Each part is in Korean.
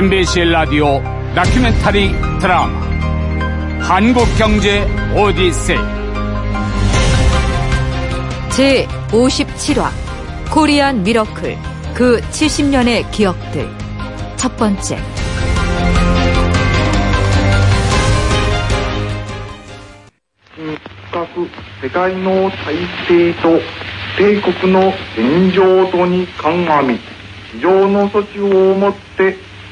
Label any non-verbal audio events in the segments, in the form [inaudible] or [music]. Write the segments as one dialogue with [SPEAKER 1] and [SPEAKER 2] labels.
[SPEAKER 1] MBC 라디오 다큐멘터리 드라마 한국경제 오디세이
[SPEAKER 2] 제 57화 코리안 미러클 그 70년의 기억들 첫 번째
[SPEAKER 3] 深く世界の体制と帝国の現状とに鑑み非常の措置をもって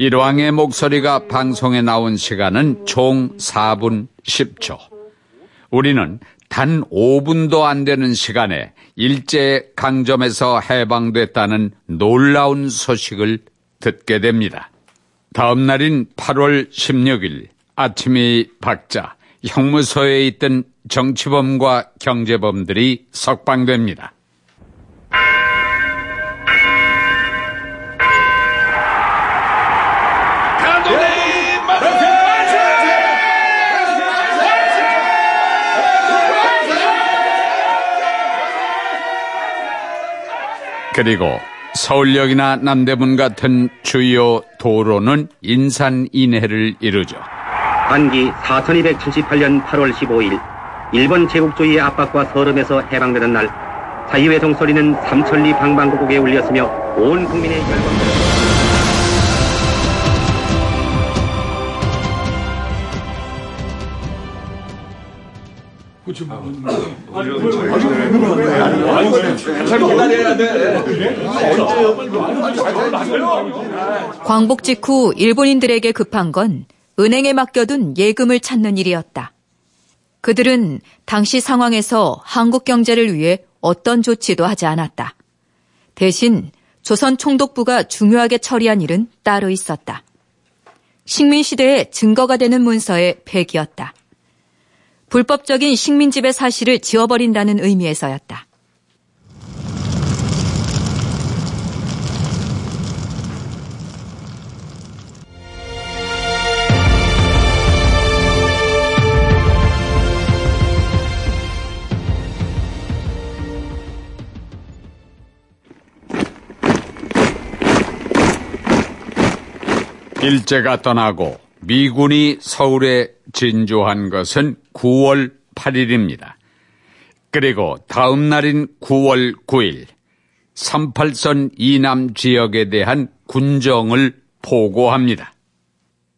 [SPEAKER 1] 일왕의 목소리가 방송에 나온 시간은 총 4분 10초. 우리는 단 5분도 안 되는 시간에 일제 강점에서 해방됐다는 놀라운 소식을 듣게 됩니다. 다음 날인 8월 16일 아침이 밝자 형무소에 있던 정치범과 경제범들이 석방됩니다. 그리고 서울역이나 남대문 같은 주요 도로는 인산 인해를 이루죠.
[SPEAKER 4] 반기 4278년 8월 15일 일본 제국주의의 압박과 서름에서 해방되는 날 자유의 종소리는 삼천리 방방곡곡에 울렸으며 온 국민의 열광
[SPEAKER 2] 광복 직후 일본인들에게 급한 건 은행에 맡겨둔 예금을 찾는 일이었다. 그들은 당시 상황에서 한국 경제를 위해 어떤 조치도 하지 않았다. 대신 조선 총독부가 중요하게 처리한 일은 따로 있었다. 식민시대의 증거가 되는 문서의 폐기였다. 불법적인 식민지배 사실을 지워버린다는 의미에서였다.
[SPEAKER 1] 일제가 떠나고 미군이 서울에 진주한 것은 9월 8일입니다. 그리고 다음 날인 9월 9일 38선 이남 지역에 대한 군정을 보고합니다.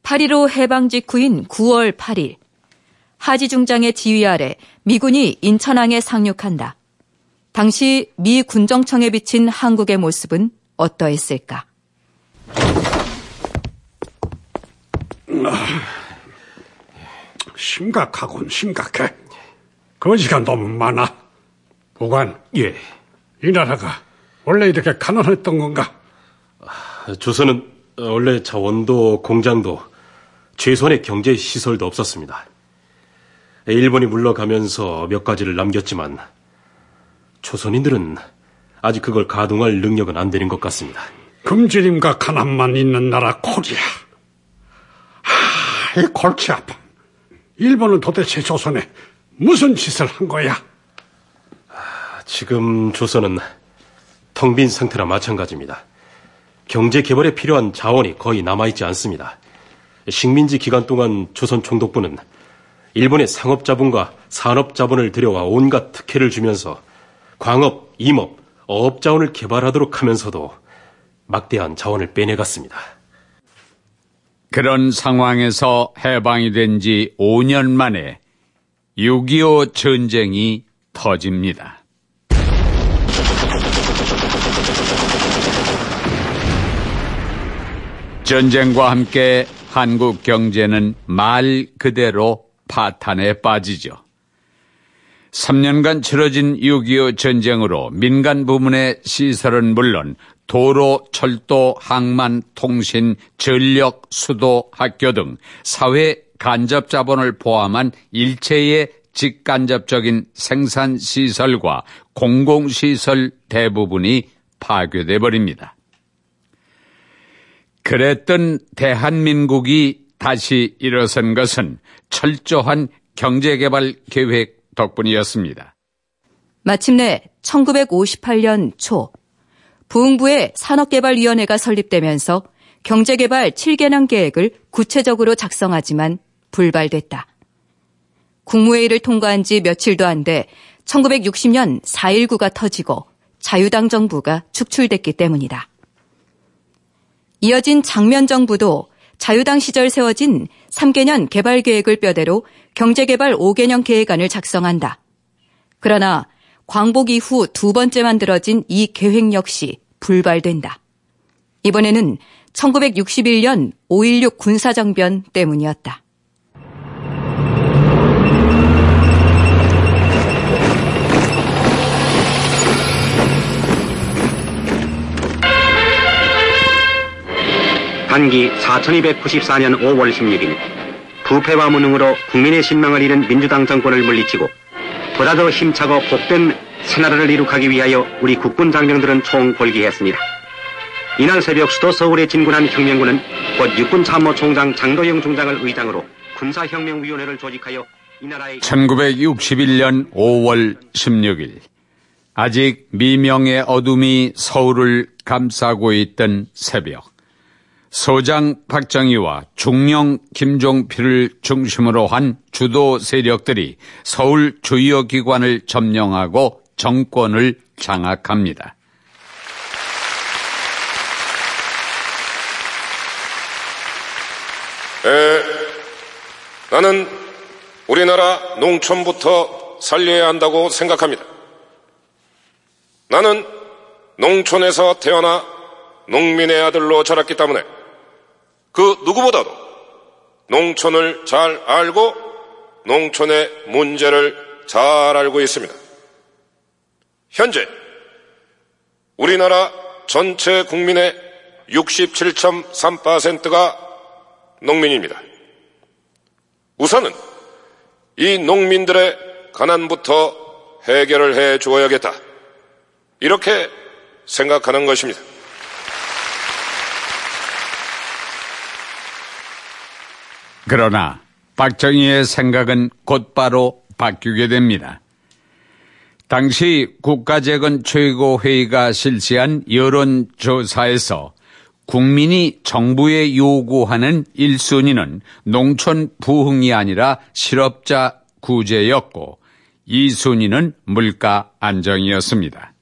[SPEAKER 2] 8.15 해방 직후인 9월 8일 하지 중장의 지휘 아래 미군이 인천항에 상륙한다. 당시 미 군정청에 비친 한국의 모습은 어떠했을까?
[SPEAKER 5] 심각하군, 심각해. 거지가 너무 많아. 보관.
[SPEAKER 6] 예.
[SPEAKER 5] 이 나라가 원래 이렇게 가난했던 건가?
[SPEAKER 6] 조선은 원래 자원도 공장도 최소한의 경제 시설도 없었습니다. 일본이 물러가면서 몇 가지를 남겼지만 조선인들은 아직 그걸 가동할 능력은 안 되는 것 같습니다.
[SPEAKER 5] 금지림과 가난만 있는 나라 코리아. 아, 이 골치 아픔. 일본은 도대체 조선에 무슨 짓을 한 거야?
[SPEAKER 6] 지금 조선은 텅 빈 상태나 마찬가지입니다. 경제 개발에 필요한 자원이 거의 남아있지 않습니다. 식민지 기간 동안 조선 총독부는 일본의 상업 자본과 산업 자본을 들여와 온갖 특혜를 주면서 광업, 임업, 어업 자원을 개발하도록 하면서도 막대한 자원을 빼내갔습니다.
[SPEAKER 1] 그런 상황에서 해방이 된 지 5년 만에 6.25 전쟁이 터집니다. 전쟁과 함께 한국 경제는 말 그대로 파탄에 빠지죠. 3년간 치러진 6.25 전쟁으로 민간 부문의 시설은 물론 도로, 철도, 항만, 통신, 전력, 수도, 학교 등 사회 간접 자본을 포함한 일체의 직간접적인 생산 시설과 공공 시설 대부분이 파괴돼 버립니다. 그랬던 대한민국이 다시 일어선 것은 철저한 경제개발 계획 덕분이었습니다.
[SPEAKER 2] 마침내 1958년 초 부흥부의 산업개발위원회가 설립되면서 경제개발 7개년 계획을 구체적으로 작성하지만 불발됐다. 국무회의를 통과한 지 며칠도 안 돼 1960년 4.19가 터지고 자유당 정부가 축출됐기 때문이다. 이어진 장면 정부도 자유당 시절 세워진 3개년 개발 계획을 뼈대로 경제개발 5개년 계획안을 작성한다. 그러나 광복 이후 두 번째 만들어진 이 계획 역시 불발된다. 이번에는 1961년 5.16 군사정변 때문이었다.
[SPEAKER 4] 단기 4294년 5월 16일 부패와 무능으로 국민의 신망을 잃은 민주당 정권을 물리치고 보다 더 힘차고 복된 새나라를 이룩하기 위하여 우리 국군 장병들은 총궐기했습니다. 이날 새벽 수도 서울에 진군한 혁명군은 곧 육군 참모총장 장도영 중장을 의장으로 군사혁명위원회를 조직하여 이 나라의
[SPEAKER 1] 1961년 5월 16일 아직 미명의 어둠이 서울을 감싸고 있던 새벽 소장 박정희와 중령 김종필을 중심으로 한 주도 세력들이 서울 주요 기관을 점령하고 정권을 장악합니다.
[SPEAKER 7] 에, 나는 우리나라 농촌부터 살려야 한다고 생각합니다. 나는 농촌에서 태어나 농민의 아들로 자랐기 때문에 그 누구보다도 농촌을 잘 알고 농촌의 문제를 잘 알고 있습니다. 현재 우리나라 전체 국민의 67.3%가 농민입니다. 우선은 이 농민들의 가난부터 해결을 해 주어야겠다. 이렇게 생각하는 것입니다.
[SPEAKER 1] 그러나 박정희의 생각은 곧바로 바뀌게 됩니다. 당시 국가재건 최고회의가 실시한 여론조사에서 국민이 정부에 요구하는 1순위는 농촌 부흥이 아니라 실업자 구제였고 2순위는 물가 안정이었습니다.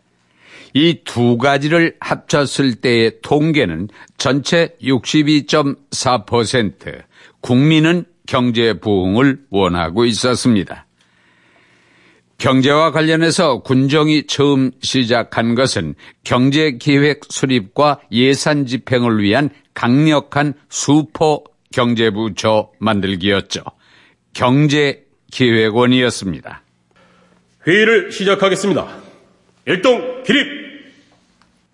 [SPEAKER 1] 이 두 가지를 합쳤을 때의 통계는 전체 62.4%, 국민은 경제 부흥을 원하고 있었습니다. 경제와 관련해서 군정이 처음 시작한 것은 경제기획 수립과 예산 집행을 위한 강력한 수포 경제부처 만들기였죠. 경제기획원이었습니다.
[SPEAKER 6] 회의를 시작하겠습니다. 일동 기립!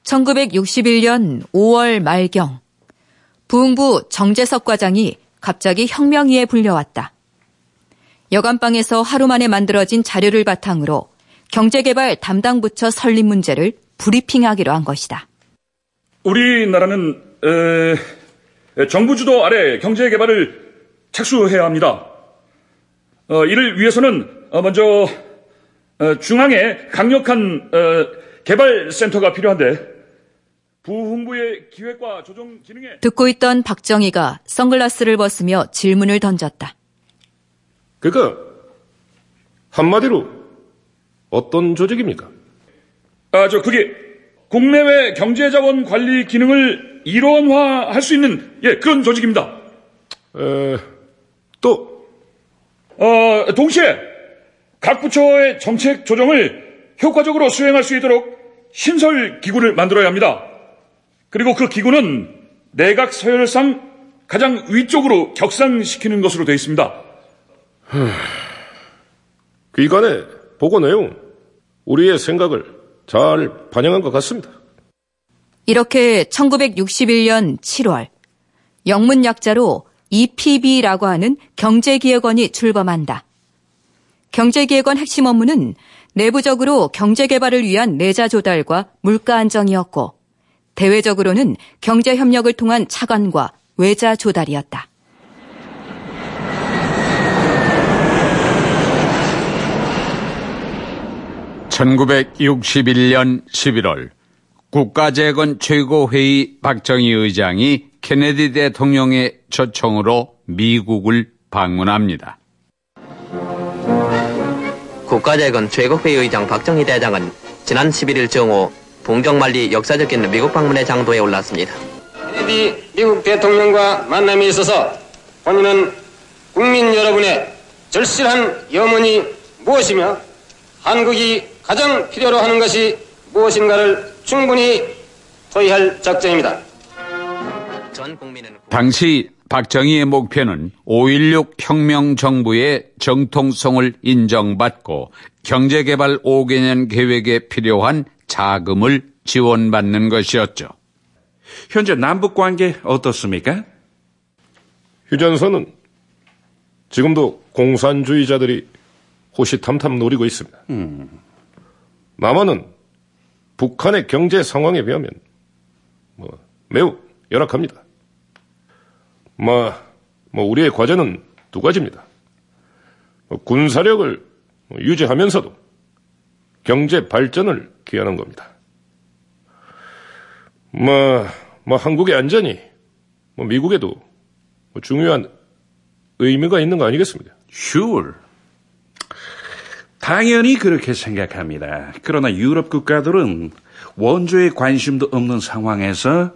[SPEAKER 2] 1961년 5월 말경 부흥부 정재석 과장이 갑자기 혁명위에 불려왔다. 여간방에서 하루 만에 만들어진 자료를 바탕으로 경제개발 담당 부처 설립 문제를 브리핑하기로 한 것이다.
[SPEAKER 8] 우리나라는 에, 정부 주도 아래 경제 개발을 착수해야 합니다. 어, 이를 위해서는 어, 먼저 어, 중앙에 강력한 어, 개발센터가 필요한데 부흥부의 기획과 조정 기능에
[SPEAKER 2] 듣고 있던 박정희가 선글라스를 벗으며 질문을 던졌다.
[SPEAKER 7] 그러니까 한마디로 어떤 조직입니까?
[SPEAKER 8] 아, 저 그게 국내외 경제자원 관리 기능을 일원화할 수 있는 예 그런 조직입니다.
[SPEAKER 7] 에, 또
[SPEAKER 8] 어, 동시에 각 부처의 정책 조정을 효과적으로 수행할 수 있도록 신설 기구를 만들어야 합니다. 그리고 그 기구는 내각 서열상 가장 위쪽으로 격상시키는 것으로 되어 있습니다.
[SPEAKER 7] 기관의 보고 내용 우리의 생각을 잘 반영한 것 같습니다.
[SPEAKER 2] 이렇게 1961년 7월 영문 약자로 EPB라고 하는 경제기획원이 출범한다. 경제기획원 핵심 업무는 내부적으로 경제개발을 위한 내자 조달과 물가 안정이었고 대외적으로는 경제 협력을 통한 차관과 외자 조달이었다.
[SPEAKER 1] (1961년 11월) 국가재건 최고회의 박정희 의장이 케네디 대통령의 초청으로 미국을 방문합니다.
[SPEAKER 9] 국가재건 최고회의 의장 박정희 대장은 지난 11일 정오 봉정만리 역사적 인 미국 방문의 장도에 올랐습니다.
[SPEAKER 10] 케네디 미국 대통령과 만남에 있어서 본인은 국민 여러분의 절실한 염원이 무엇이며 한국이 가장 필요로 하는 것이 무엇인가를 충분히 토의할 작정입니다.
[SPEAKER 9] 전 국민은
[SPEAKER 1] 당시 박정희의 목표는 5.16 혁명 정부의 정통성을 인정받고 경제개발 5개년 계획에 필요한 자금을 지원받는 것이었죠.
[SPEAKER 11] 현재 남북 관계 어떻습니까?
[SPEAKER 12] 휴전선은 지금도 공산주의자들이 호시탐탐 노리고 있습니다. 남한은 북한의 경제 상황에 비하면 뭐 매우 열악합니다. 뭐, 뭐 우리의 과제는 두 가지입니다. 뭐 군사력을 유지하면서도 경제 발전을 기하는 겁니다. 뭐, 뭐 한국의 안전이 뭐 미국에도 뭐 중요한 의미가 있는 거 아니겠습니까?
[SPEAKER 11] Sure. 당연히 그렇게 생각합니다. 그러나 유럽 국가들은 원조에 관심도 없는 상황에서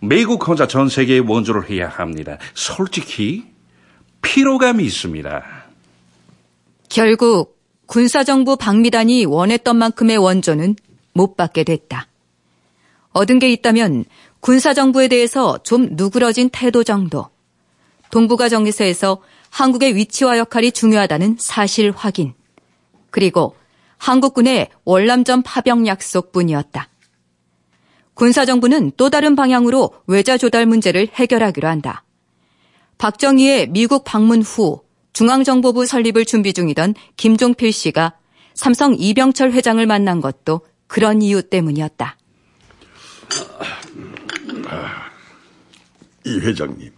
[SPEAKER 11] 미국 혼자 전 세계에 원조를 해야 합니다. 솔직히 피로감이 있습니다.
[SPEAKER 2] 결국 군사정부 방미단이 원했던 만큼의 원조는 못 받게 됐다. 얻은 게 있다면 군사정부에 대해서 좀 누그러진 태도 정도. 동북아 정세에서 한국의 위치와 역할이 중요하다는 사실 확인. 그리고 한국군의 월남전 파병 약속뿐이었다. 군사정부는 또 다른 방향으로 외자 조달 문제를 해결하기로 한다. 박정희의 미국 방문 후 중앙정보부 설립을 준비 중이던 김종필 씨가 삼성 이병철 회장을 만난 것도 그런 이유 때문이었다.
[SPEAKER 13] 이 회장님,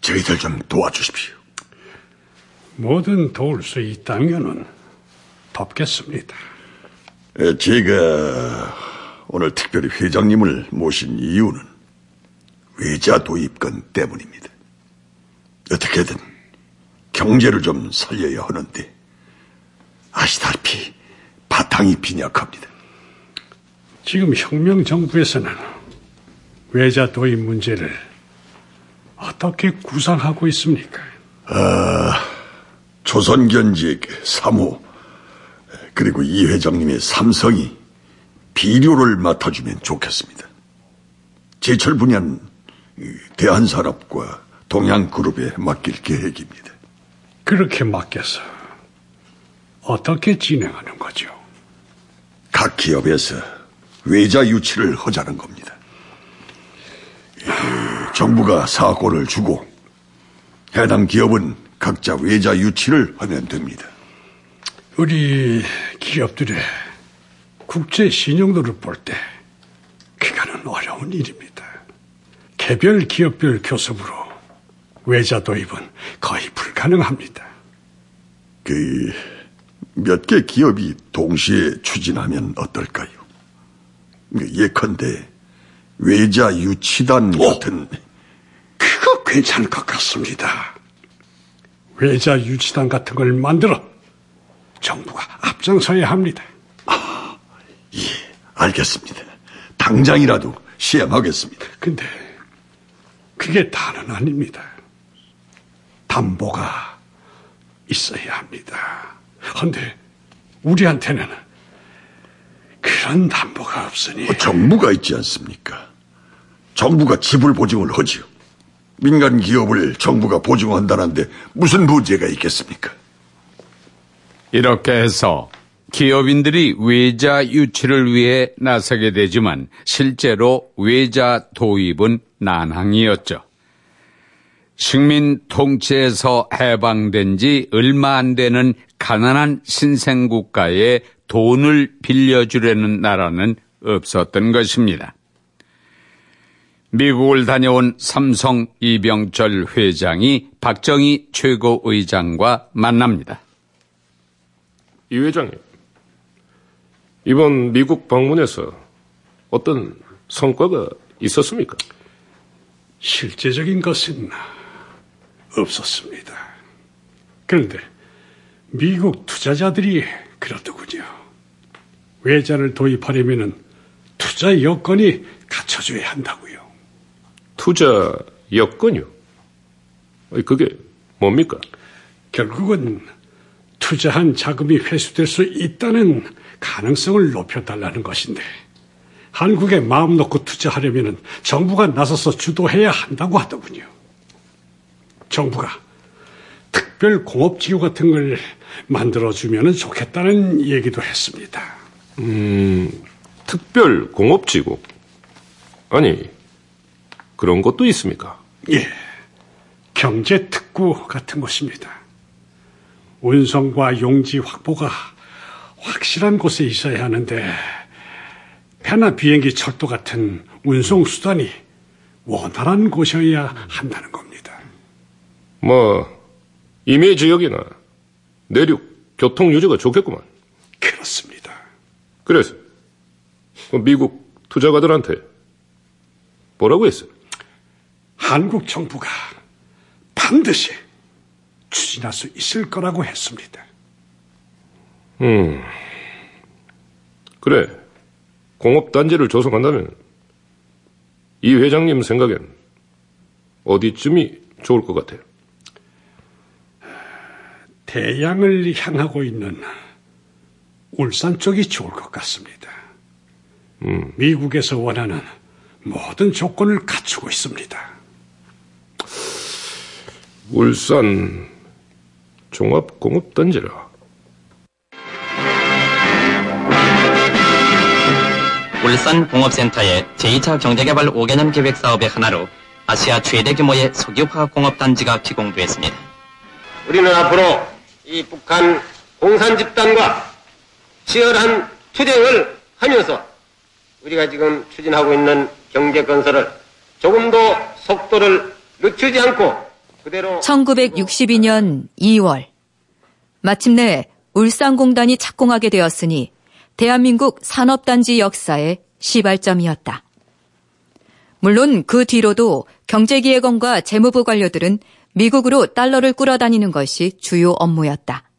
[SPEAKER 13] 저희들 좀 도와주십시오.
[SPEAKER 5] 뭐든 도울 수 있다면은 돕겠습니다.
[SPEAKER 13] 에, 제가 오늘 특별히 회장님을 모신 이유는 외자 도입권 때문입니다. 어떻게든 경제를 좀 살려야 하는데 아시다시피 바탕이 빈약합니다.
[SPEAKER 5] 지금 혁명 정부에서는 외자 도입 문제를 어떻게 구상하고 있습니까?
[SPEAKER 13] 아, 조선견직 3호 그리고 이 회장님의 삼성이 비료를 맡아주면 좋겠습니다. 제철 분야는 대한산업과 동양그룹에 맡길 계획입니다.
[SPEAKER 5] 그렇게 맡겨서 어떻게 진행하는 거죠?
[SPEAKER 13] 각 기업에서 외자 유치를 하자는 겁니다. 정부가 사고를 주고 해당 기업은 각자 외자 유치를 하면 됩니다.
[SPEAKER 5] 우리 기업들의 국제 신용도를 볼 때 그거는 어려운 일입니다. 개별 기업별 교섭으로 외자 도입은 거의 불가능합니다.
[SPEAKER 13] 그 몇 개 기업이 동시에 추진하면 어떨까요? 예컨대 외자 유치단 같은
[SPEAKER 5] 그거 괜찮을 것 같습니다. 외자 유치단 같은 걸 만들어 정부가 앞장서야 합니다.
[SPEAKER 13] 아, 예, 알겠습니다. 당장이라도 시행하겠습니다.
[SPEAKER 5] 근데 그게 다는 아닙니다. 담보가 있어야 합니다. 근데 우리한테는 그런 담보가 없으니
[SPEAKER 13] 어, 정부가 있지 않습니까? 정부가 지불 보증을 하지요. 민간 기업을 정부가 보증한다는데 무슨 문제가 있겠습니까?
[SPEAKER 1] 이렇게 해서 기업인들이 외자 유치를 위해 나서게 되지만 실제로 외자 도입은 난항이었죠. 식민 통치에서 해방된 지 얼마 안 되는 가난한 신생국가에 돈을 빌려주려는 나라는 없었던 것입니다. 미국을 다녀온 삼성 이병철 회장이 박정희 최고의장과 만납니다.
[SPEAKER 12] 이 회장님, 이번 미국 방문에서 어떤 성과가 있었습니까?
[SPEAKER 5] 실제적인 것은 없었습니다. 그런데 미국 투자자들이 그렇더군요. 외자를 도입하려면 투자 여건이 갖춰져야 한다고요.
[SPEAKER 12] 투자 여건이요? 그게 뭡니까?
[SPEAKER 5] 결국은 투자한 자금이 회수될 수 있다는 가능성을 높여달라는 것인데 한국에 마음 놓고 투자하려면 정부가 나서서 주도해야 한다고 하더군요. 정부가 특별 공업지구 같은 걸 만들어주면 좋겠다는 얘기도 했습니다.
[SPEAKER 12] 음, 특별 공업지구? 아니, 그런 것도 있습니까?
[SPEAKER 5] 예, 경제 특구 같은 것입니다. 운송과 용지 확보가 확실한 곳에 있어야 하는데 배나 비행기 철도 같은 운송 수단이 원활한 곳이어야 한다는 겁니다.
[SPEAKER 12] 뭐 임해 지역이나 내륙 교통 유지가 좋겠구만.
[SPEAKER 5] 그렇습니다.
[SPEAKER 12] 그래서 그 미국 투자가들한테 뭐라고 했어요?
[SPEAKER 5] 한국 정부가 반드시 추진할 수 있을 거라고 했습니다.
[SPEAKER 12] 음, 그래. 공업단지를 조성한다면 이 회장님 생각엔 어디쯤이 좋을 것 같아요?
[SPEAKER 5] 대양을 향하고 있는 울산 쪽이 좋을 것 같습니다.
[SPEAKER 12] 음.
[SPEAKER 5] 미국에서 원하는 모든 조건을 갖추고 있습니다.
[SPEAKER 12] 울산 종합공업단지라.
[SPEAKER 9] 울산 공업센터의 제2차 경제개발 5개년 계획 사업의 하나로 아시아 최대 규모의 석유화학공업 단지가 기공되었습니다.
[SPEAKER 10] 우리는 앞으로 이 북한 공산 집단과 치열한 투쟁을 하면서 우리가 지금 추진하고 있는 경제 건설을 조금 더 속도를 늦추지 않고 그대로
[SPEAKER 2] 1962년 2월 마침내 울산공단이 착공하게 되었으니 대한민국 산업단지 역사의 시발점이었다. 물론 그 뒤로도 경제기획원과 재무부 관료들은 미국으로 달러를 끌어다니는 것이 주요 업무였다.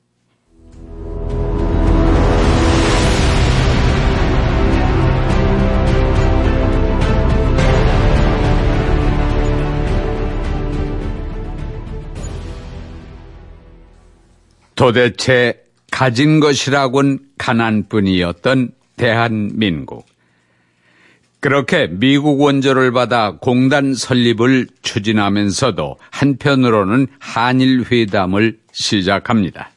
[SPEAKER 1] 도대체 가진 것이라곤 가난뿐이었던 대한민국. 그렇게 미국 원조를 받아 공단 설립을 추진하면서도 한편으로는 한일 회담을 시작합니다.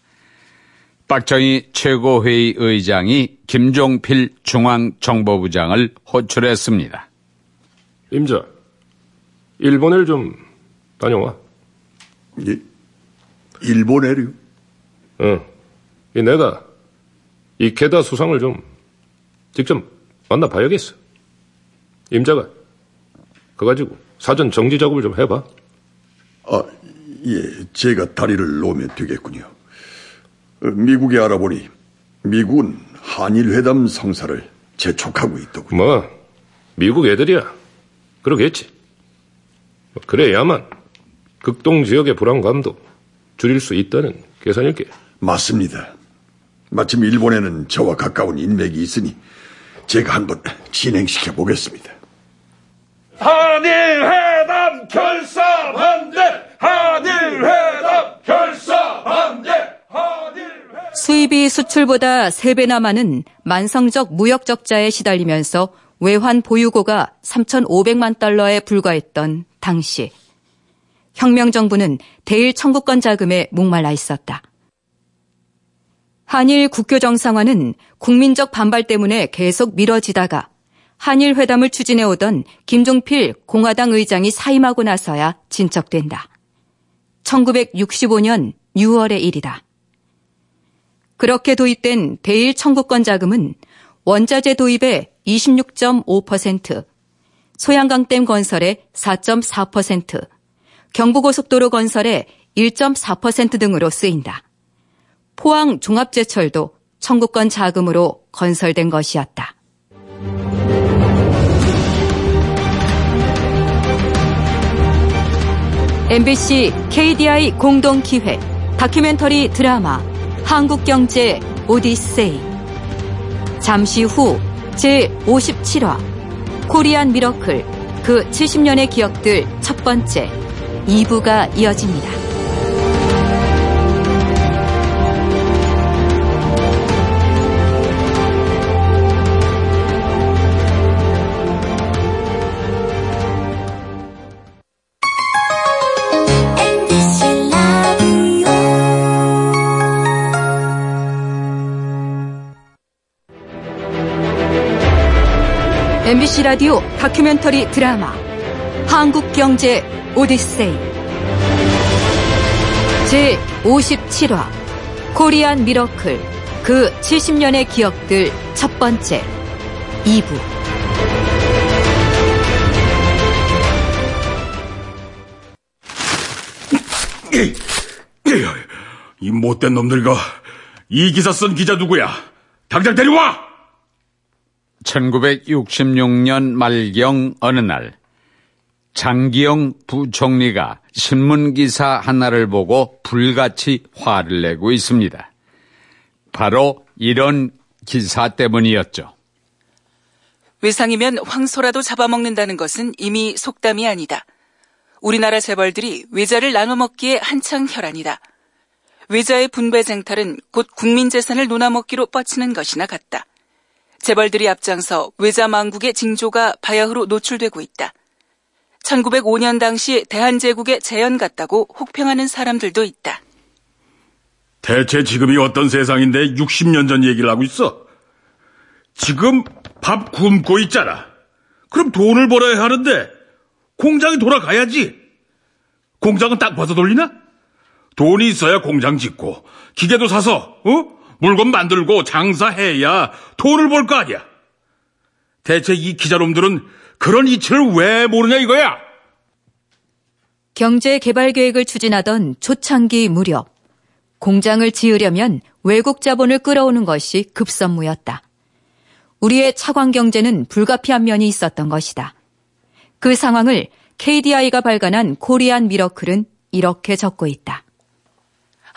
[SPEAKER 1] 박정희 최고회의 의장이 김종필 중앙정보부장을 호출했습니다.
[SPEAKER 12] 임자, 일본을 좀 다녀와.
[SPEAKER 13] 예, 일본에요?
[SPEAKER 12] 응. 이 내가 이 게다 수상을 좀 직접 만나봐야겠어. 임자가 그거 가지고 사전 정지 작업을 좀 해봐.
[SPEAKER 13] 아, 예, 제가 다리를 놓으면 되겠군요. 어, 미국에 알아보니 미국은 한일 회담 성사를 재촉하고 있더군요.
[SPEAKER 12] 뭐 미국 애들이야. 그러겠지. 뭐 그래야만 극동 지역의 불안감도 줄일 수 있다는 계산일게.
[SPEAKER 13] 맞습니다. 마침 일본에는 저와 가까운 인맥이 있으니 제가 한번 진행시켜 보겠습니다.
[SPEAKER 14] 한일회담 결사 반대! 한일회담 결사 반대! 한일회담
[SPEAKER 2] 수입이 수출보다 3배나 많은 만성적 무역 적자에 시달리면서 외환 보유고가 3,500만 달러에 불과했던 당시 혁명정부는 대일 청구권 자금에 목말라 있었다. 한일 국교 정상화는 국민적 반발 때문에 계속 미뤄지다가 한일 회담을 추진해 오던 김종필 공화당 의장이 사임하고 나서야 진척된다. 1965년 6월의 일이다. 그렇게 도입된 대일 청구권 자금은 원자재 도입의 26.5%, 소양강댐 건설의 4.4%, 경부고속도로 건설의 1.4% 등으로 쓰인다. 포항 종합제철도 청구권 자금으로 건설된 것이었다. MBC KDI 공동기획 다큐멘터리 드라마 한국경제 오디세이 잠시 후 제57화 코리안 미러클 그 70년의 기억들 첫 번째 2부가 이어집니다. MBC 라디오 다큐멘터리 드라마 한국경제 오디세이 제 57화 코리안 미러클 그 70년의 기억들 첫 번째 2부
[SPEAKER 14] 이 못된 놈들과 이 기사 쓴 기자 누구야? 당장 데려와!
[SPEAKER 1] 1966년 말경 어느 날 장기영 부총리가 신문기사 하나를 보고 불같이 화를 내고 있습니다. 바로 이런 기사 때문이었죠.
[SPEAKER 15] 외상이면 황소라도 잡아먹는다는 것은 이미 속담이 아니다. 우리나라 재벌들이 외자를 나눠먹기에 한창 혈안이다. 외자의 분배 쟁탈은 곧 국민 재산을 논아먹기로 뻗치는 것이나 같다. 재벌들이 앞장서 외자망국의 징조가 바야흐로 노출되고 있다. 1905년 당시 대한제국의 재현 같다고 혹평하는 사람들도 있다.
[SPEAKER 14] 대체 지금이 어떤 세상인데 60년 전 얘기를 하고 있어? 지금 밥 굶고 있잖아. 그럼 돈을 벌어야 하는데 공장이 돌아가야지. 공장은 딱 봐서 돌리나? 돈이 있어야 공장 짓고 기계도 사서 어? 물건 만들고 장사해야 돈을 벌 거 아니야. 대체 이 기자놈들은 그런 이치를 왜 모르냐 이거야.
[SPEAKER 2] 경제 개발 계획을 추진하던 초창기 무렵 공장을 지으려면 외국 자본을 끌어오는 것이 급선무였다. 우리의 차광 경제는 불가피한 면이 있었던 것이다. 그 상황을 KDI가 발간한 코리안 미러클은 이렇게 적고 있다.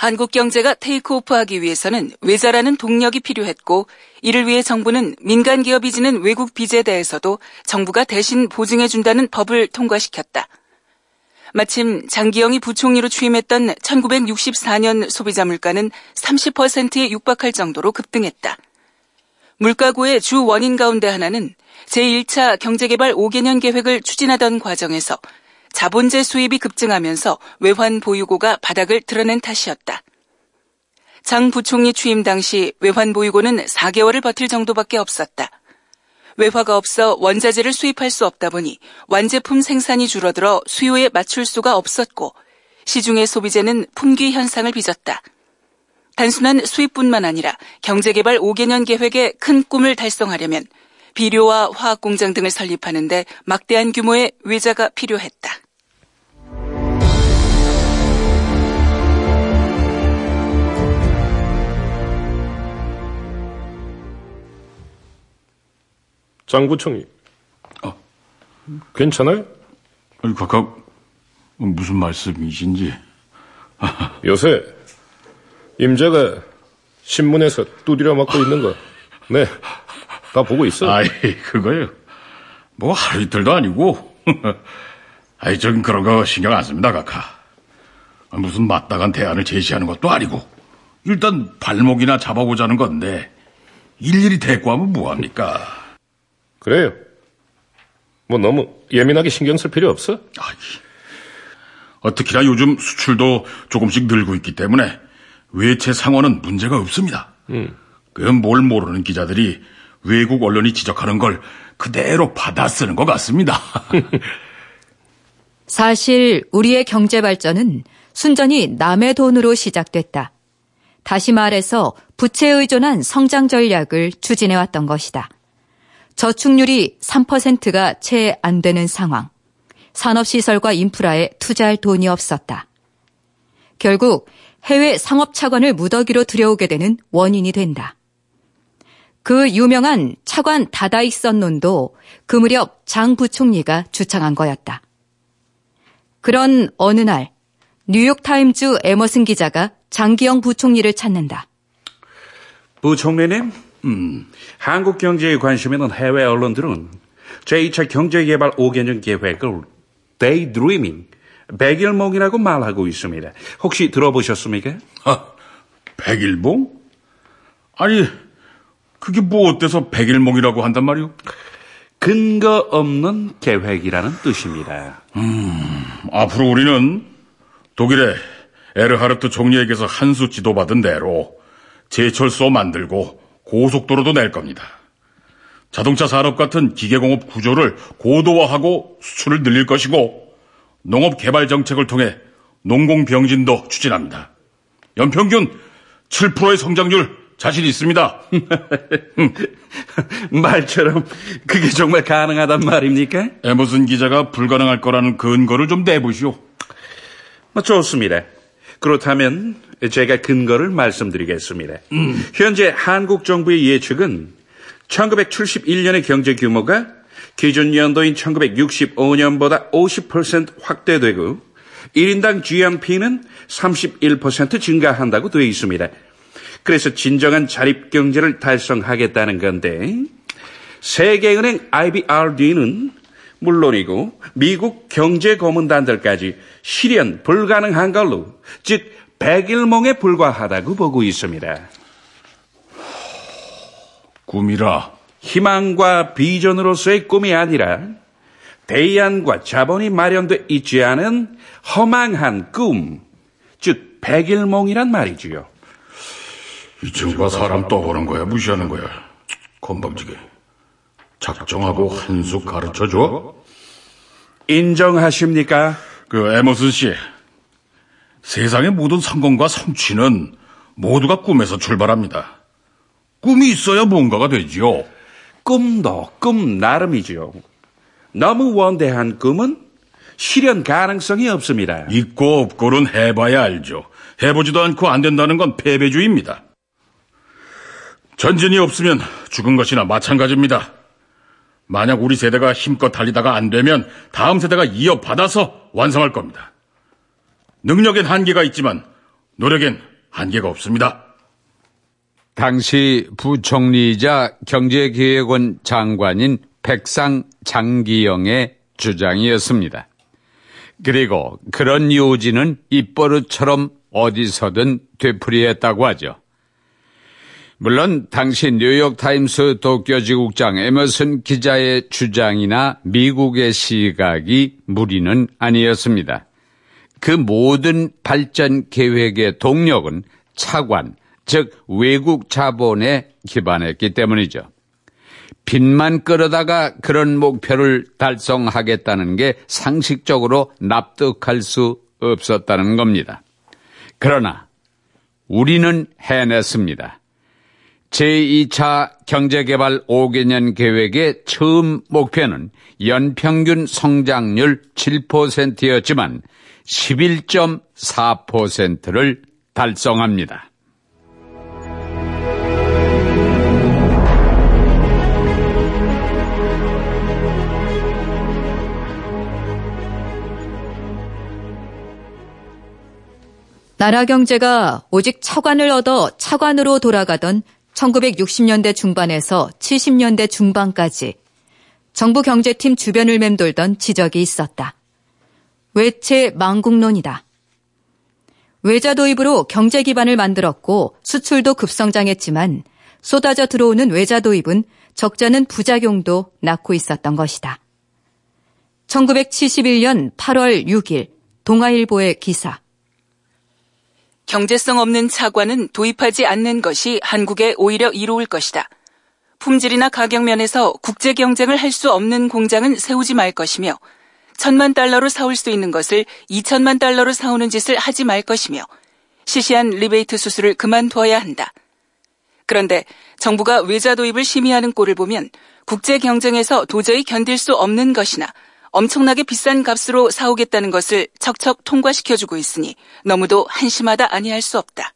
[SPEAKER 15] 한국 경제가 테이크오프하기 위해서는 외자라는 동력이 필요했고 이를 위해 정부는 민간 기업이 지는 외국 빚에 대해서도 정부가 대신 보증해 준다는 법을 통과시켰다. 마침 장기영이 부총리로 취임했던 1964년 소비자 물가는 30%에 육박할 정도로 급등했다. 물가고의 주 원인 가운데 하나는 제1차 경제개발 5개년 계획을 추진하던 과정에서 자본재 수입이 급증하면서 외환 보유고가 바닥을 드러낸 탓이었다. 장 부총리 취임 당시 외환 보유고는 4개월을 버틸 정도밖에 없었다. 외화가 없어 원자재를 수입할 수 없다 보니 완제품 생산이 줄어들어 수요에 맞출 수가 없었고 시중의 소비재는 품귀 현상을 빚었다. 단순한 수입뿐만 아니라 경제개발 5개년 계획의 큰 꿈을 달성하려면 비료와 화학 공장 등을 설립하는데 막대한 규모의 외자가 필요했다.
[SPEAKER 12] 장구청이. 어. 괜찮아요?
[SPEAKER 14] 아니, 각각 무슨 말씀이신지. [laughs]
[SPEAKER 12] 요새 임자가 신문에서 두드려 맞고 있는 거. 네. [laughs] 다 보고 있어.
[SPEAKER 14] 아이, 그거요. 뭐 하루 이틀도 아니고. [laughs] 아이, 전 그런 거 신경 안 씁니다, 각하. 무슨 마땅한 대안을 제시하는 것도 아니고. 일단 발목이나 잡아보자는 건데 일일이 대꾸하면 뭐합니까?
[SPEAKER 12] 그래요. 뭐 너무 예민하게 신경 쓸 필요 없어?
[SPEAKER 14] 아이, 어떻게나 요즘 수출도 조금씩 늘고 있기 때문에 외채 상황은 문제가 없습니다. 그뭘 모르는 기자들이 외국 언론이 지적하는 걸 그대로 받아 쓰는 것 같습니다. [laughs]
[SPEAKER 2] 사실 우리의 경제 발전은 순전히 남의 돈으로 시작됐다. 다시 말해서 부채에 의존한 성장 전략을 추진해왔던 것이다. 저축률이 3%가 채 안 되는 상황. 산업시설과 인프라에 투자할 돈이 없었다. 결국 해외 상업 차관을 무더기로 들여오게 되는 원인이 된다. 그 유명한 차관 다다익 선론도 그 무렵 장 부총리가 주창한 거였다. 그런 어느 날 뉴욕타임즈 에머슨 기자가 장기영 부총리를 찾는다.
[SPEAKER 11] 부총리님, 음, 한국 경제에 관심 있는 해외 언론들은 제2차 경제개발 5개년 계획을 Daydreaming, 백일몽이라고 말하고 있습니다. 혹시 들어보셨습니까?
[SPEAKER 14] 아, 백일몽? 아니, 그게 뭐 어때서 백일몽이라고 한단 말이오?
[SPEAKER 11] 근거 없는 계획이라는 뜻입니다.
[SPEAKER 14] 음, 앞으로 우리는 독일의 에르하르트 총리에게서 한수 지도받은 대로 제철소 만들고 고속도로도 낼 겁니다. 자동차 산업 같은 기계공업 구조를 고도화하고 수출을 늘릴 것이고 농업 개발 정책을 통해 농공 병진도 추진합니다. 연평균 7%의 성장률 자신 있습니다. [laughs]
[SPEAKER 11] 말처럼 그게 정말 가능하단 말입니까?
[SPEAKER 14] 에머슨 기자가 불가능할 거라는 근거를 좀 내보시오.
[SPEAKER 11] 뭐 좋습니다. 그렇다면 제가 근거를 말씀드리겠습니다.
[SPEAKER 14] 음.
[SPEAKER 11] 현재 한국 정부의 예측은 1971년의 경제 규모가 기준 연도인 1965년보다 50% 확대되고 1인당 GNP는 31% 증가한다고 되어 있습니다. 그래서 진정한 자립 경제를 달성하겠다는 건데 세계은행 IBRD는 물론이고 미국 경제고문단들까지 실현 불가능한 걸로 즉 백일몽에 불과하다고 보고 있습니다.
[SPEAKER 14] 꿈이라
[SPEAKER 11] 희망과 비전으로서의 꿈이 아니라 대안과 자본이 마련돼 있지 않은 허망한 꿈, 즉 백일몽이란 말이지요.
[SPEAKER 14] 이 친구가 사람 떠보는 거야, 무시하는 거야. 건방지게. 작정하고 한 수 가르쳐줘.
[SPEAKER 11] 인정하십니까?
[SPEAKER 14] 그 에머슨 씨. 세상의 모든 성공과 성취는 모두가 꿈에서 출발합니다. 꿈이 있어야 뭔가가 되지요.
[SPEAKER 11] 꿈도 꿈 나름이지요. 너무 원대한 꿈은 실현 가능성이 없습니다.
[SPEAKER 14] 있고 없고는 해봐야 알죠. 해보지도 않고 안 된다는 건 패배주의입니다. 전진이 없으면 죽은 것이나 마찬가지입니다. 만약 우리 세대가 힘껏 달리다가 안 되면 다음 세대가 이어받아서 완성할 겁니다. 능력엔 한계가 있지만 노력엔 한계가 없습니다.
[SPEAKER 1] 당시 부총리이자 경제기획원 장관인 백상 장기영의 주장이었습니다. 그리고 그런 요지는 입버릇처럼 어디서든 되풀이했다고 하죠. 물론 당시 뉴욕타임스 도쿄지국장 에머슨 기자의 주장이나 미국의 시각이 무리는 아니었습니다. 그 모든 발전 계획의 동력은 차관, 즉 외국 자본에 기반했기 때문이죠. 빚만 끌어다가 그런 목표를 달성하겠다는 게 상식적으로 납득할 수 없었다는 겁니다. 그러나 우리는 해냈습니다. 제2차 경제개발 5개년 계획의 처음 목표는 연평균 성장률 7%였지만 11.4%를 달성합니다.
[SPEAKER 2] 나라 경제가 오직 차관을 얻어 차관으로 돌아가던 1960년대 중반에서 70년대 중반까지 정부 경제팀 주변을 맴돌던 지적이 있었다. 외채 망국론이다. 외자 도입으로 경제 기반을 만들었고 수출도 급성장했지만 쏟아져 들어오는 외자 도입은 적자는 부작용도 낳고 있었던 것이다. 1971년 8월 6일 동아일보의 기사
[SPEAKER 15] 경제성 없는 차관은 도입하지 않는 것이 한국에 오히려 이로울 것이다. 품질이나 가격 면에서 국제 경쟁을 할 수 없는 공장은 세우지 말 것이며 천만 달러로 사올 수 있는 것을 2천만 달러로 사오는 짓을 하지 말 것이며 시시한 리베이트 수술을 그만두어야 한다. 그런데 정부가 외자 도입을 심의하는 꼴을 보면 국제 경쟁에서 도저히 견딜 수 없는 것이나 엄청나게 비싼 값으로 사오겠다는 것을 척척 통과시켜주고 있으니 너무도 한심하다 아니할 수 없다.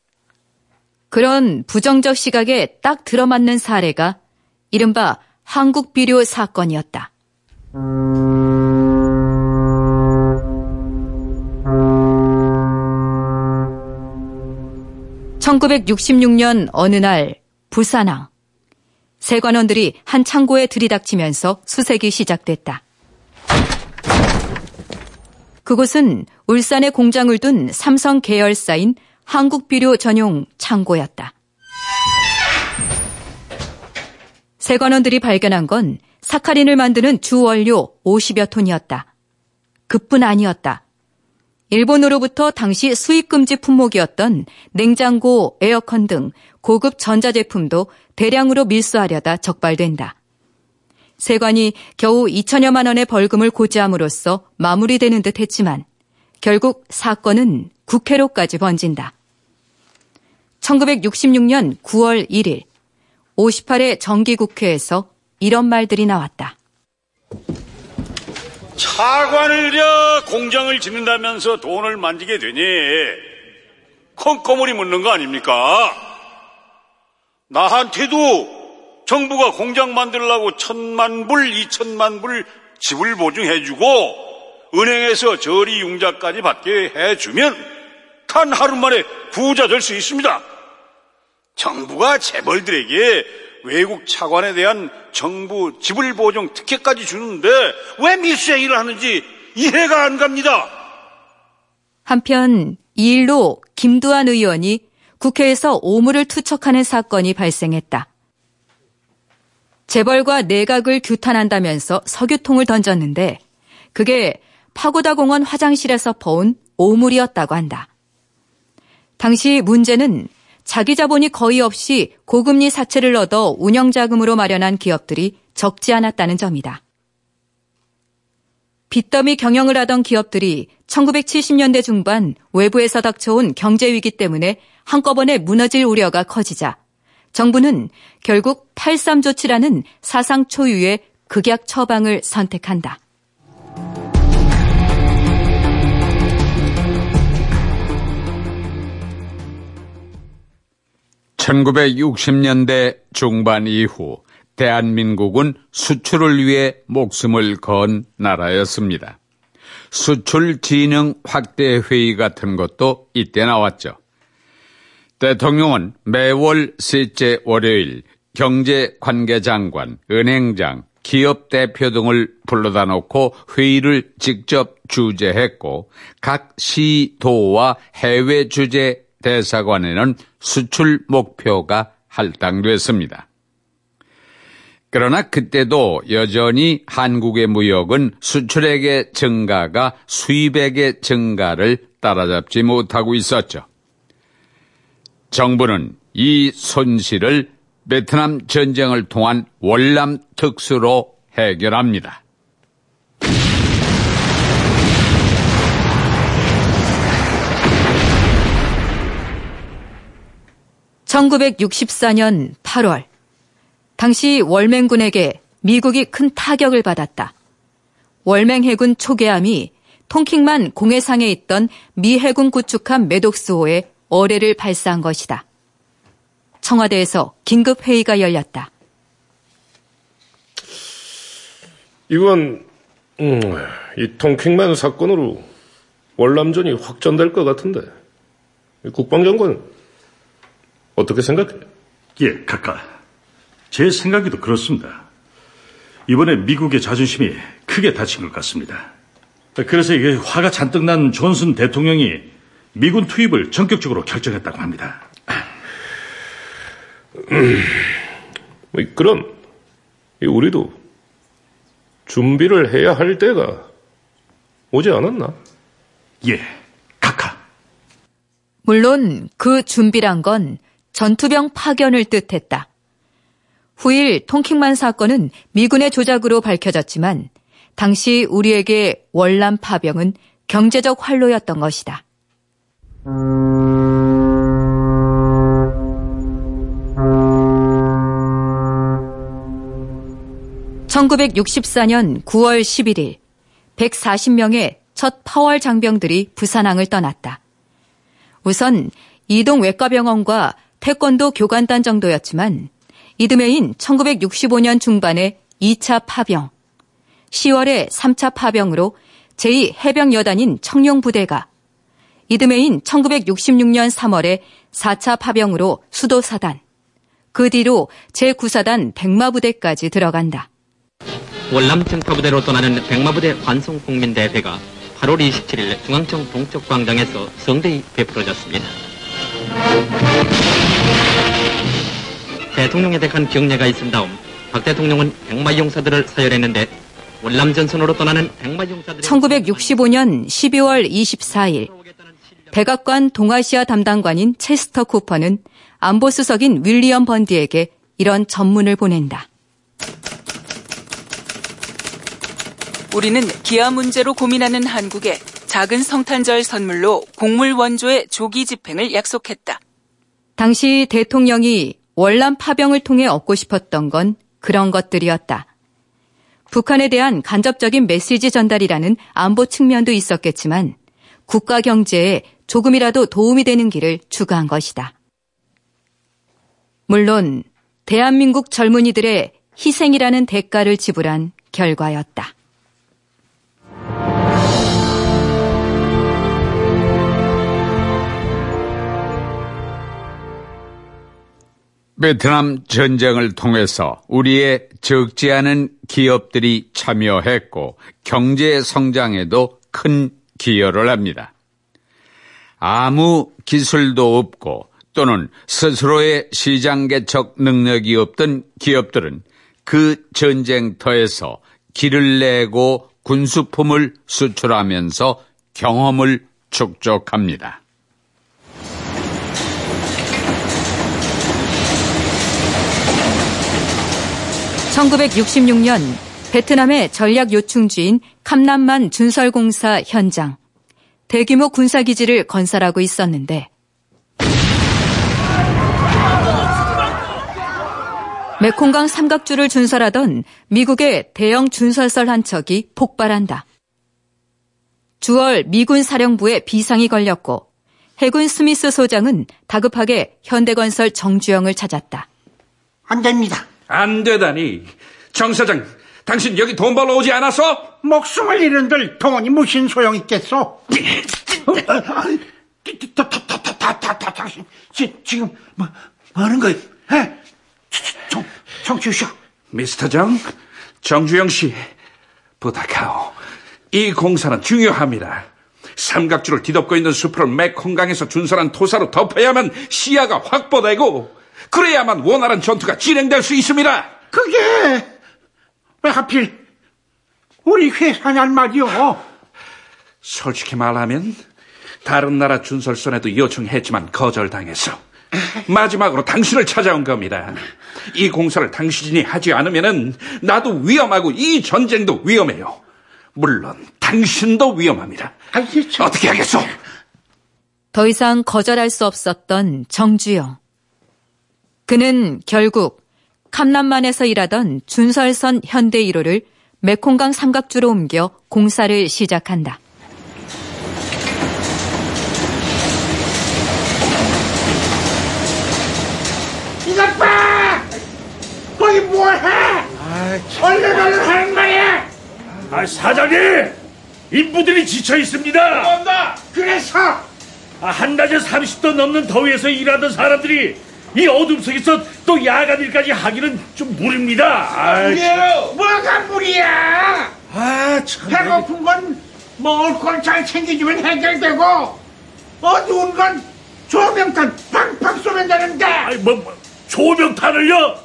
[SPEAKER 2] 그런 부정적 시각에 딱 들어맞는 사례가 이른바 한국 비료 사건이었다. 1966년 어느 날 부산항 세관원들이 한 창고에 들이닥치면서 수색이 시작됐다. 그곳은 울산에 공장을 둔 삼성 계열사인 한국비료 전용 창고였다. 세관원들이 발견한 건 사카린을 만드는 주원료 50여 톤이었다. 그뿐 아니었다. 일본으로부터 당시 수입금지 품목이었던 냉장고, 에어컨 등 고급 전자제품도 대량으로 밀수하려다 적발된다. 세관이 겨우 2천여만 원의 벌금을 고지함으로써 마무리되는 듯 했지만 결국 사건은 국회로까지 번진다. 1966년 9월 1일 58회 정기국회에서 이런 말들이 나왔다.
[SPEAKER 16] 차관을 려 공장을 짓는다면서 돈을 만지게 되니 콩고물이 묻는 거 아닙니까? 나한테도 정부가 공장 만들라고 천만 불, 이천만 불 집을 보증해주고 은행에서 저리 융자까지 받게 해주면 단 하루 만에 부자 될 수 있습니다. 정부가 재벌들에게 외국 차관에 대한 정부 지불 보증 특혜까지 주는데 왜 일을 하는지 이해가 안 갑니다.
[SPEAKER 2] 한편 이 일로 김두한 의원이 국회에서 오물을 투척하는 사건이 발생했다. 재벌과 내각을 규탄한다면서 석유통을 던졌는데 그게 파고다 공원 화장실에서 퍼온 오물이었다고 한다. 당시 문제는 자기 자본이 거의 없이 고금리 사채를 얻어 운영자금으로 마련한 기업들이 적지 않았다는 점이다. 빚더미 경영을 하던 기업들이 1970년대 중반 외부에서 닥쳐온 경제위기 때문에 한꺼번에 무너질 우려가 커지자 정부는 결국 83 조치라는 사상 초유의 극약 처방을 선택한다.
[SPEAKER 1] 1960년대 중반 이후 대한민국은 수출을 위해 목숨을 건 나라였습니다. 수출 진흥 확대 회의 같은 것도 이때 나왔죠. 대통령은 매월 셋째 월요일 경제관계장관, 은행장, 기업 대표 등을 불러다 놓고 회의를 직접 주재했고 각 시도와 해외 주재 대사관에는 수출 목표가 할당됐습니다. 그러나 그때도 여전히 한국의 무역은 수출액의 증가가 수입액의 증가를 따라잡지 못하고 있었죠. 정부는 이 손실을 베트남 전쟁을 통한 월남 특수로 해결합니다.
[SPEAKER 2] 1964년 8월 당시 월맹군에게 미국이 큰 타격을 받았다. 월맹 해군 초계함이 통킹만 공해상에 있던 미 해군 구축함 메독스호에 어뢰를 발사한 것이다. 청와대에서 긴급 회의가 열렸다.
[SPEAKER 12] 이건 음, 이 통킹만 사건으로 월남전이 확전될 것 같은데 국방장관 어떻게 생각해?
[SPEAKER 17] 예, 각하. 제 생각에도 그렇습니다. 이번에 미국의 자존심이 크게 다친 것 같습니다. 그래서 이게 화가 잔뜩 난 존슨 대통령이 미군 투입을 전격적으로 결정했다고 합니다.
[SPEAKER 12] 음, 그럼 우리도 준비를 해야 할 때가 오지 않았나?
[SPEAKER 17] 예, 각하.
[SPEAKER 2] 물론 그 준비란 건 전투병 파견을 뜻했다. 후일 통킹만 사건은 미군의 조작으로 밝혀졌지만 당시 우리에게 월남 파병은 경제적 활로였던 것이다. 1964년 9월 11일 140명의 첫 파월 장병들이 부산항을 떠났다. 우선 이동 외과병원과 태권도 교관단 정도였지만 이듬해인 1965년 중반에 2차 파병, 10월에 3차 파병으로 제2해병여단인 청룡부대가 이듬해인 1966년 3월에 4차 파병으로 수도사단, 그 뒤로 제9사단 백마부대까지 들어간다.
[SPEAKER 9] 월남 정파부대로 떠나는 백마부대 환송국민대회가 8월 27일 중앙청 동쪽 광장에서 성대히 베풀어졌습니다. 대통령에 대한 경례가 있은 다음 박 대통령은 백마 용사들을 서열했는데 월남 전선으로 떠나는 백마 용사들
[SPEAKER 2] 1965년 12월 24일 백악관 동아시아 담당관인 체스터 쿠퍼는 안보 수석인 윌리엄 번디에게 이런 전문을 보낸다.
[SPEAKER 15] 우리는 기아 문제로 고민하는 한국에 작은 성탄절 선물로 곡물 원조의 조기 집행을 약속했다.
[SPEAKER 2] 당시 대통령이 월남 파병을 통해 얻고 싶었던 건 그런 것들이었다. 북한에 대한 간접적인 메시지 전달이라는 안보 측면도 있었겠지만 국가 경제에 조금이라도 도움이 되는 길을 추구한 것이다. 물론 대한민국 젊은이들의 희생이라는 대가를 지불한 결과였다.
[SPEAKER 1] 베트남 전쟁을 통해서 우리의 적지 않은 기업들이 참여했고 경제 성장에도 큰 기여를 합니다. 아무 기술도 없고 또는 스스로의 시장 개척 능력이 없던 기업들은 그 전쟁터에서 길을 내고 군수품을 수출하면서 경험을 축적합니다.
[SPEAKER 2] 1966년 베트남의 전략 요충지인 캄남만 준설공사 현장. 대규모 군사기지를 건설하고 있었는데 메콩강 삼각주를 준설하던 미국의 대형 준설설 한 척이 폭발한다. 주월 미군 사령부에 비상이 걸렸고 해군 스미스 소장은 다급하게 현대건설 정주영을 찾았다.
[SPEAKER 18] 안 됩니다.
[SPEAKER 11] 안 되다니. 정 사장, 당신 여기 돈 벌러 오지 않았어?
[SPEAKER 18] 목숨을 잃은들 돈이 무슨 소용 있겠소? 당신 지금 뭐, 뭐 하는 거예요? 정, 정주셔.
[SPEAKER 11] 미스터 정, 정주영 씨, 부탁하오. 이 공사는 중요합니다. 삼각주를 뒤덮고 있는 숲을 메콩강에서 준설한 토사로 덮어야만 시야가 확보되고 그래야만 원활한 전투가 진행될 수 있습니다.
[SPEAKER 18] 그게 왜 하필 우리 회사냔 말이오.
[SPEAKER 11] 솔직히 말하면 다른 나라 준설선에도 요청했지만 거절당했어. 마지막으로 당신을 찾아온 겁니다. 이 공사를 당신이 하지 않으면 나도 위험하고 이 전쟁도 위험해요. 물론 당신도 위험합니다. 어떻게 하겠소?
[SPEAKER 2] 더 이상 거절할 수 없었던 정주영. 그는 결국 캄남만에서 일하던 준설선 현대 1호를 메콩강 삼각주로 옮겨 공사를 시작한다.
[SPEAKER 18] 이것 봐! 거기 뭐해? 얼른 얼른 하는 말이야!
[SPEAKER 14] 아, 사장님! 인부들이 지쳐 있습니다!
[SPEAKER 18] 그래서?
[SPEAKER 14] 아, 한낮에 30도 넘는 더위에서 일하던 사람들이 이 어둠 속에서 또 야간 일까지 하기는 좀 무리입니다.
[SPEAKER 18] 무리예요? 뭐가 무리야?
[SPEAKER 14] 아, 참.
[SPEAKER 18] 배고픈 건 먹을 걸 잘 챙겨주면 해결되고 어두운 건 조명탄 팡팡 쏘면 되는데.
[SPEAKER 14] 아니, 뭐, 뭐 조명탄을요?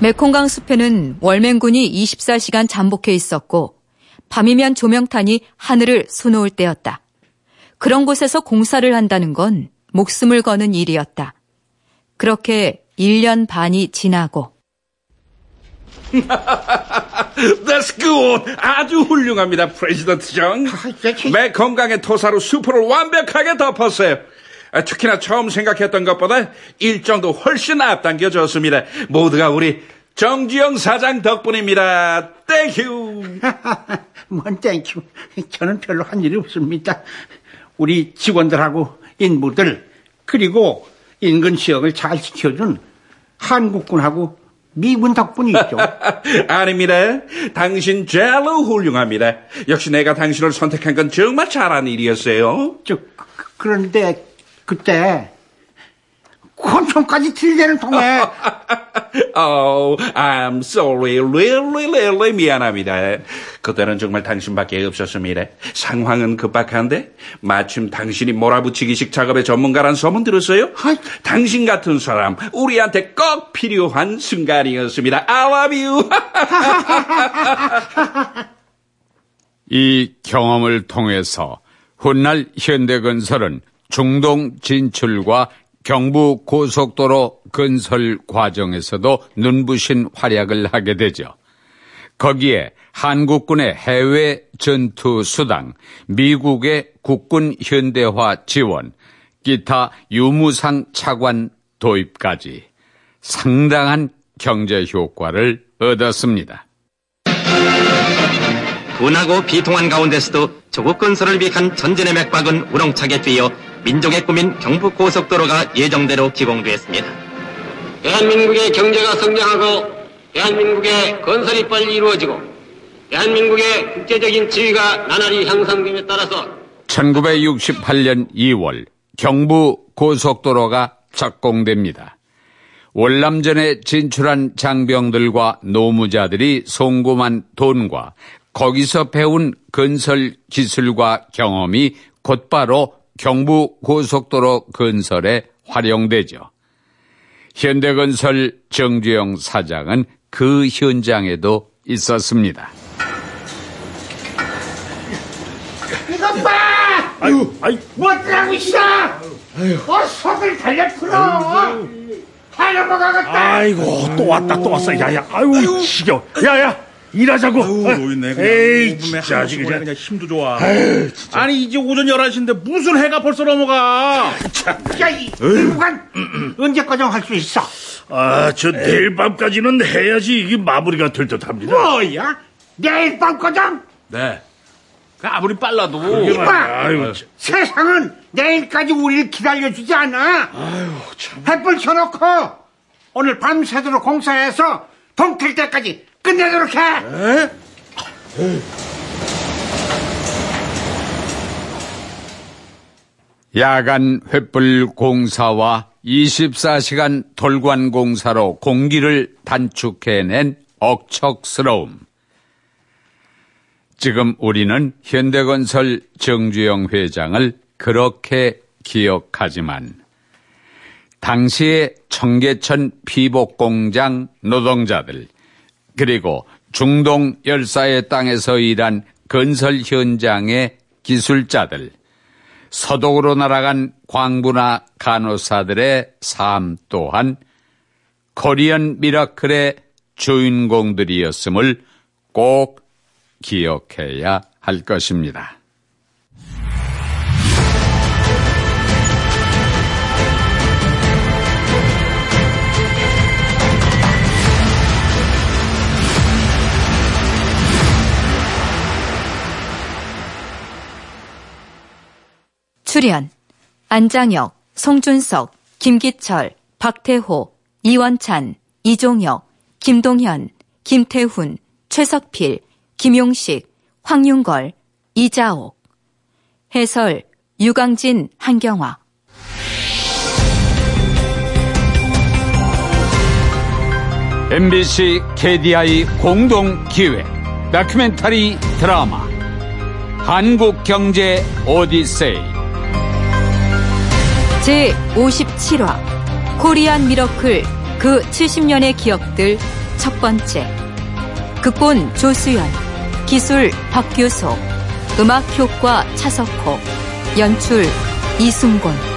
[SPEAKER 2] 메콩강 숲에는 월맹군이 24시간 잠복해 있었고 밤이면 조명탄이 하늘을 수놓을 때였다. 그런 곳에서 공사를 한다는 건 목숨을 거는 일이었다. 그렇게 1년 반이 지나고 [laughs]
[SPEAKER 11] That's good. 아주 훌륭합니다, President 정. 메콩강의 토사로 수풀을 완벽하게 덮었어요. 아, 특히나 처음 생각했던 것보다 일정도 훨씬 앞당겨졌습니다. 모두가 우리 정주영 사장 덕분입니다. Thank you. [laughs]
[SPEAKER 18] 뭔 thank you. 저는 별로 한 일이 없습니다. 우리 직원들하고 인부들 그리고 인근 지역을 잘 지켜준 한국군하고 미군 덕분이죠. [laughs]
[SPEAKER 11] 아닙니다. 당신 젤로 훌륭합니다. 역시 내가 당신을 선택한 건 정말 잘한 일이었어요.
[SPEAKER 18] 저, 그런데 그때 권총까지 들대는 통에 [laughs]
[SPEAKER 11] oh, I'm sorry. really, really 미안합니다. 그때는 정말 당신밖에 없었습니다. 상황은 급박한데 마침 당신이 몰아붙이기식 작업의 전문가란 소문 들었어요? 당신 같은 사람 우리한테 꼭 필요한 순간이었습니다. I love you. [laughs]
[SPEAKER 1] 이 경험을 통해서 훗날 현대건설은 중동 진출과 경부 고속도로 건설 과정에서도 눈부신 활약을 하게 되죠. 거기에 한국군의 해외 전투 수당, 미국의 국군 현대화 지원, 기타 유무상 차관 도입까지 상당한 경제 효과를 얻었습니다.
[SPEAKER 9] 분하고 비통한 가운데서도 조국 건설을 위한 전진의 맥박은 우렁차게 뛰어 민족의 꿈인 경부고속도로가 예정대로 기공되었습니다.
[SPEAKER 10] 대한민국의 경제가 성장하고 대한민국의 건설이 빨리 이루어지고 대한민국의 국제적인 지위가 나날이 향상됨에 따라서
[SPEAKER 1] 1968년 2월 경부 고속도로가 착공됩니다. 월남전에 진출한 장병들과 노무자들이 송금한 돈과 거기서 배운 건설 기술과 경험이 곧바로 경부 고속도로 건설에 활용되죠. 현대건설 정주영 사장은 그 현장에도 있었습니다.
[SPEAKER 18] 이것 봐! 아유, 아유. 뭐라고 있어? 어, 속을 달려 풀어! 하려 먹어야겠다!
[SPEAKER 17] 아이고, 또 왔다, 또 왔어. 야, 야, 아유, 지겨. 야, 야, 일하자고.
[SPEAKER 19] 노인네 그냥
[SPEAKER 17] 에이,
[SPEAKER 19] 진짜
[SPEAKER 17] 진짜,
[SPEAKER 19] 아직
[SPEAKER 17] 그냥.
[SPEAKER 19] 그냥 힘도 좋아.
[SPEAKER 17] 아유,
[SPEAKER 19] 아니 이제 오전 11시인데 무슨 해가 벌써 넘어가.
[SPEAKER 18] 야, 이 일부간 언제까지 할수 있어?
[SPEAKER 17] 아, 저 내일 밤까지는 해야지 이게 마무리가 될 듯 합니다.
[SPEAKER 18] 뭐야? 내일 밤까지?
[SPEAKER 19] 네. 그 아무리 빨라도.
[SPEAKER 18] 이봐!
[SPEAKER 17] 아유, 참.
[SPEAKER 18] 세상은 내일까지 우리를 기다려주지 않아. 햇불 켜놓고 오늘 밤새도록 공사해서 동틀 때까지 끝내도록 해.
[SPEAKER 1] 야간 횃불 공사와 24시간 돌관 공사로 공기를 단축해낸 억척스러움. 지금 우리는 현대건설 정주영 회장을 그렇게 기억하지만 당시의 청계천 피복공장 노동자들 그리고 중동 열사의 땅에서 일한 건설 현장의 기술자들 서독으로 날아간 광부나 간호사들의 삶 또한 코리안 미라클의 주인공들이었음을 꼭 기억해야 할 것입니다.
[SPEAKER 2] 출연 안장혁, 송준석, 김기철, 박태호, 이원찬, 이종혁, 김동현, 김태훈, 최석필, 김용식, 황윤걸, 이자옥. 해설 유강진, 한경화.
[SPEAKER 1] MBC KDI 공동 기획 다큐멘터리 드라마 한국 경제 오디세이
[SPEAKER 2] 제 57화 코리안 미러클 그 70년의 기억들 첫 번째 극본 조수연 기술 박규소, 음악 효과 차석호, 연출 이순곤.